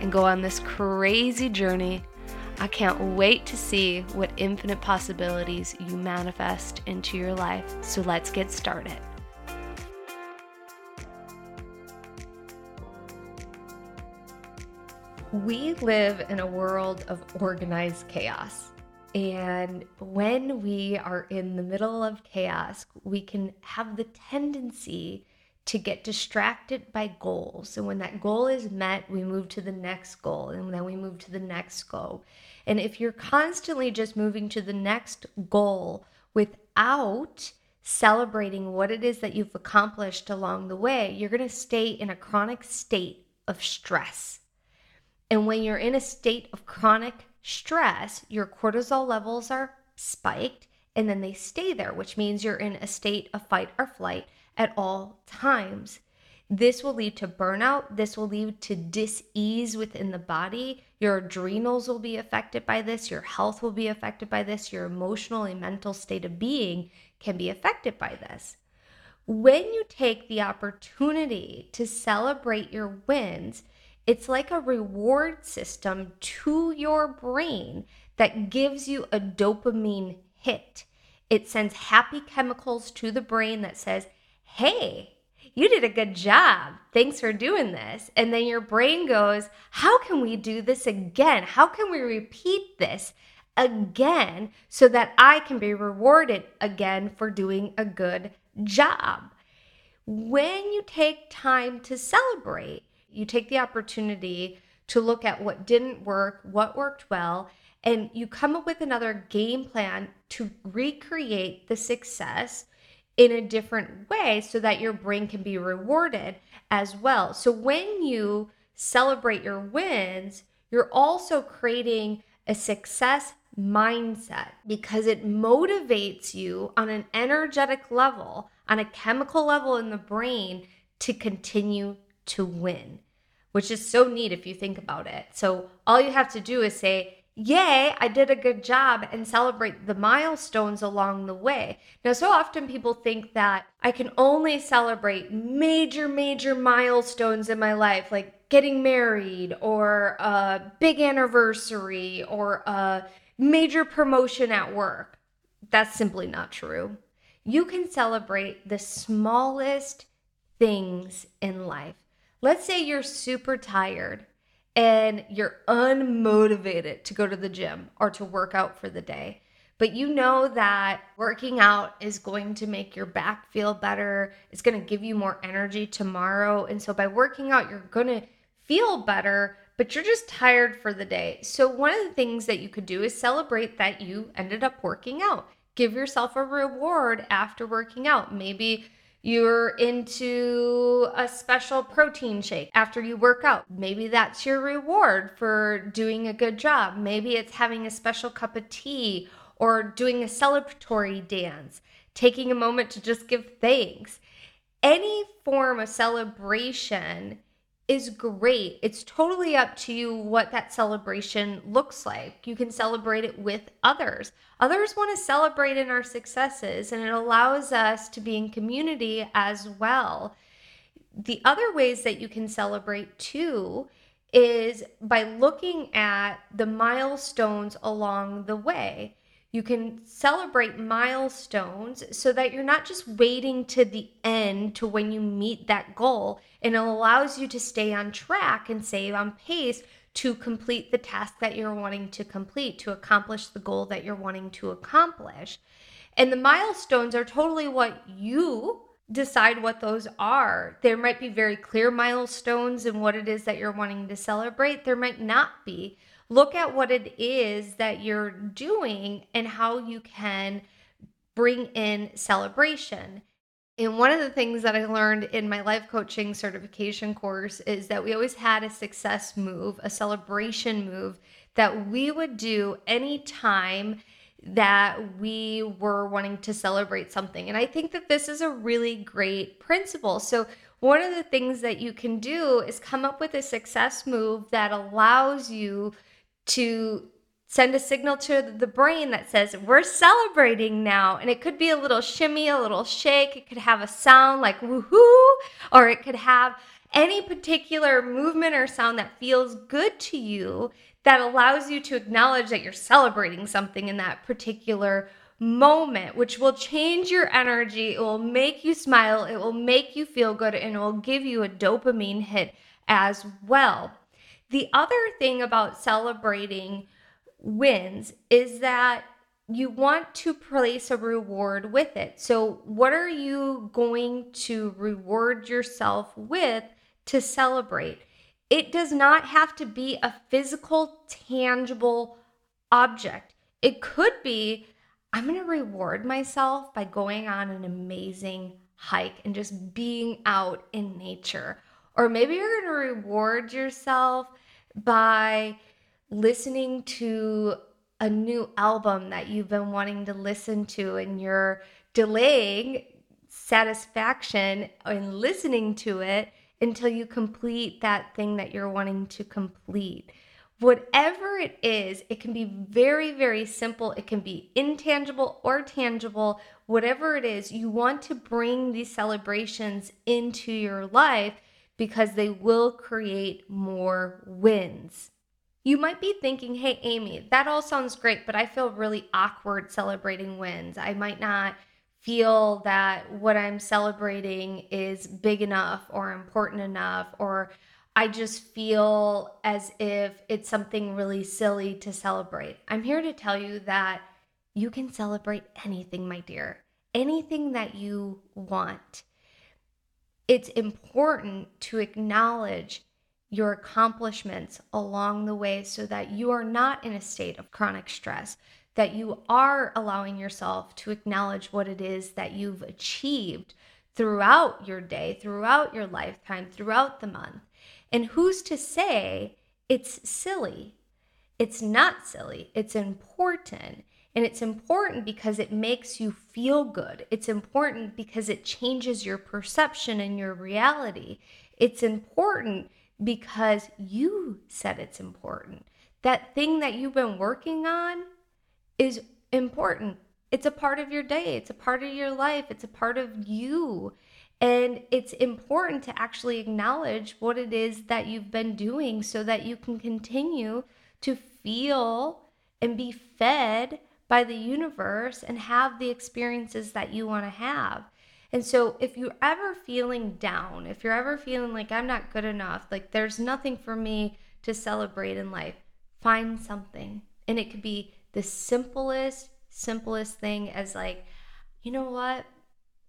and go on this crazy journey. I can't wait to see what infinite possibilities you manifest into your life. So let's get started. We live in a world of organized chaos. And when we are in the middle of chaos, we can have the tendency to get distracted by goals. And when that goal is met, we move to the next goal and then we move to the next goal. And if you're constantly just moving to the next goal without celebrating what it is that you've accomplished along the way, you're going to stay in a chronic state of stress. And when you're in a state of chronic stress, your cortisol levels are spiked and then they stay there, which means you're in a state of fight or flight at all times. This will lead to burnout. This will lead to dis-ease within the body. Your adrenals will be affected by this. Your health will be affected by this. Your emotional and mental state of being can be affected by this. When you take the opportunity to celebrate your wins, it's like a reward system to your brain that gives you a dopamine hit. It sends happy chemicals to the brain that says, hey, you did a good job. Thanks for doing this. And then your brain goes, how can we do this again? How can we repeat this again so that I can be rewarded again for doing a good job? When you take time to celebrate, you take the opportunity to look at what didn't work, what worked well, and you come up with another game plan to recreate the success in a different way so that your brain can be rewarded as well. So when you celebrate your wins, you're also creating a success mindset because it motivates you on an energetic level, on a chemical level in the brain to continue to win, which is so neat if you think about it. So all you have to do is say, yay, I did a good job and celebrate the milestones along the way. Now, so often people think that I can only celebrate major, major milestones in my life, like getting married or a big anniversary or a major promotion at work. That's simply not true. You can celebrate the smallest things in life. Let's say you're super tired and you're unmotivated to go to the gym or to work out for the day. But you know that working out is going to make your back feel better. It's going to give you more energy tomorrow. And so by working out, you're going to feel better, but you're just tired for the day. So one of the things that you could do is celebrate that you ended up working out. Give yourself a reward after working out. Maybe you're into a special protein shake after you work out. Maybe that's your reward for doing a good job. Maybe it's having a special cup of tea or doing a celebratory dance, taking a moment to just give thanks. Any form of celebration is great. It's totally up to you what that celebration looks like. You can celebrate it with others. Others want to celebrate in our successes, and it allows us to be in community as well. The other ways that you can celebrate too is by looking at the milestones along the way. You can celebrate milestones so that you're not just waiting to the end to when you meet that goal. And it allows you to stay on track and stay on pace to complete the task that you're wanting to complete, to accomplish the goal that you're wanting to accomplish. And the milestones are totally what you decide what those are. There might be very clear milestones in what it is that you're wanting to celebrate, there might not be look at what it is that you're doing and how you can bring in celebration. And one of the things that I learned in my life coaching certification course is that we always had a success move, a celebration move that we would do anytime that we were wanting to celebrate something. And I think that this is a really great principle. So, one of the things that you can do is come up with a success move that allows you to send a signal to the brain that says, We're celebrating now. And it could be a little shimmy, a little shake. It could have a sound like woohoo, or it could have any particular movement or sound that feels good to you that allows you to acknowledge that you're celebrating something in that particular moment, which will change your energy. It will make you smile, it will make you feel good, and it will give you a dopamine hit as well. The other thing about celebrating wins is that you want to place a reward with it. So, what are you going to reward yourself with to celebrate? It does not have to be a physical, tangible object. It could be I'm going to reward myself by going on an amazing hike and just being out in nature. Or maybe you're going to reward yourself by listening to a new album that you've been wanting to listen to and you're delaying satisfaction in listening to it until you complete that thing that you're wanting to complete. Whatever it is, it can be very, very simple. It can be intangible or tangible. Whatever it is, you want to bring these celebrations into your life because they will create more wins. You might be thinking, hey, Amy, that all sounds great, but I feel really awkward celebrating wins. I might not feel that what I'm celebrating is big enough or important enough, or I just feel as if it's something really silly to celebrate. I'm here to tell you that you can celebrate anything, my dear, anything that you want. It's important to acknowledge your accomplishments along the way so that you are not in a state of chronic stress, that you are allowing yourself to acknowledge what it is that you've achieved throughout your day, throughout your lifetime, throughout the month. And who's to say it's silly? It's not silly, it's important. And it's important because it makes you feel good. It's important because it changes your perception and your reality. It's important because you said it's important. That thing that you've been working on is important. It's a part of your day, it's a part of your life, it's a part of you. And it's important to actually acknowledge what it is that you've been doing so that you can continue to feel and be fed by the universe and have the experiences that you want to have. And so, if you're ever feeling down, if you're ever feeling like I'm not good enough, like there's nothing for me to celebrate in life, find something. And it could be the simplest, simplest thing as like, you know what?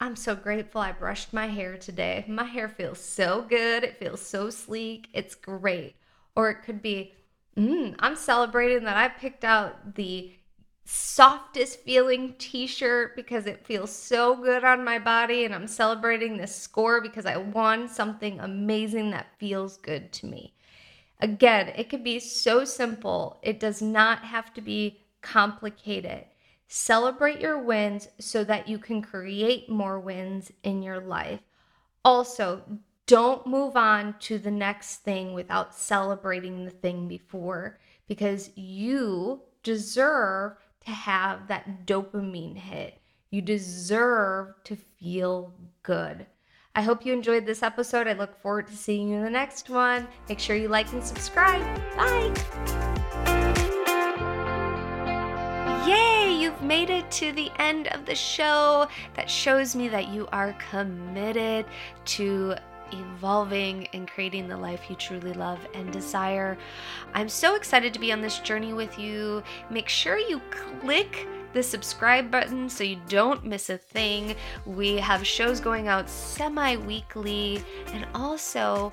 I'm so grateful I brushed my hair today. My hair feels so good. It feels so sleek. It's great. Or it could be, mm, I'm celebrating that I picked out the softest feeling t-shirt because it feels so good on my body and I'm celebrating this score because I won something amazing that feels good to me. Again, it can be so simple. It does not have to be complicated. Celebrate your wins so that you can create more wins in your life. Also, don't move on to the next thing without celebrating the thing before because you deserve to have that dopamine hit. You deserve to feel good. I hope you enjoyed this episode. I look forward to seeing you in the next one. Make sure you like and subscribe. Bye. Yay, you've made it to the end of the show. That shows me that you are committed to evolving and creating the life you truly love and desire. I'm so excited to be on this journey with you. Make sure you click the subscribe button so you don't miss a thing. We have shows going out semi weekly, and also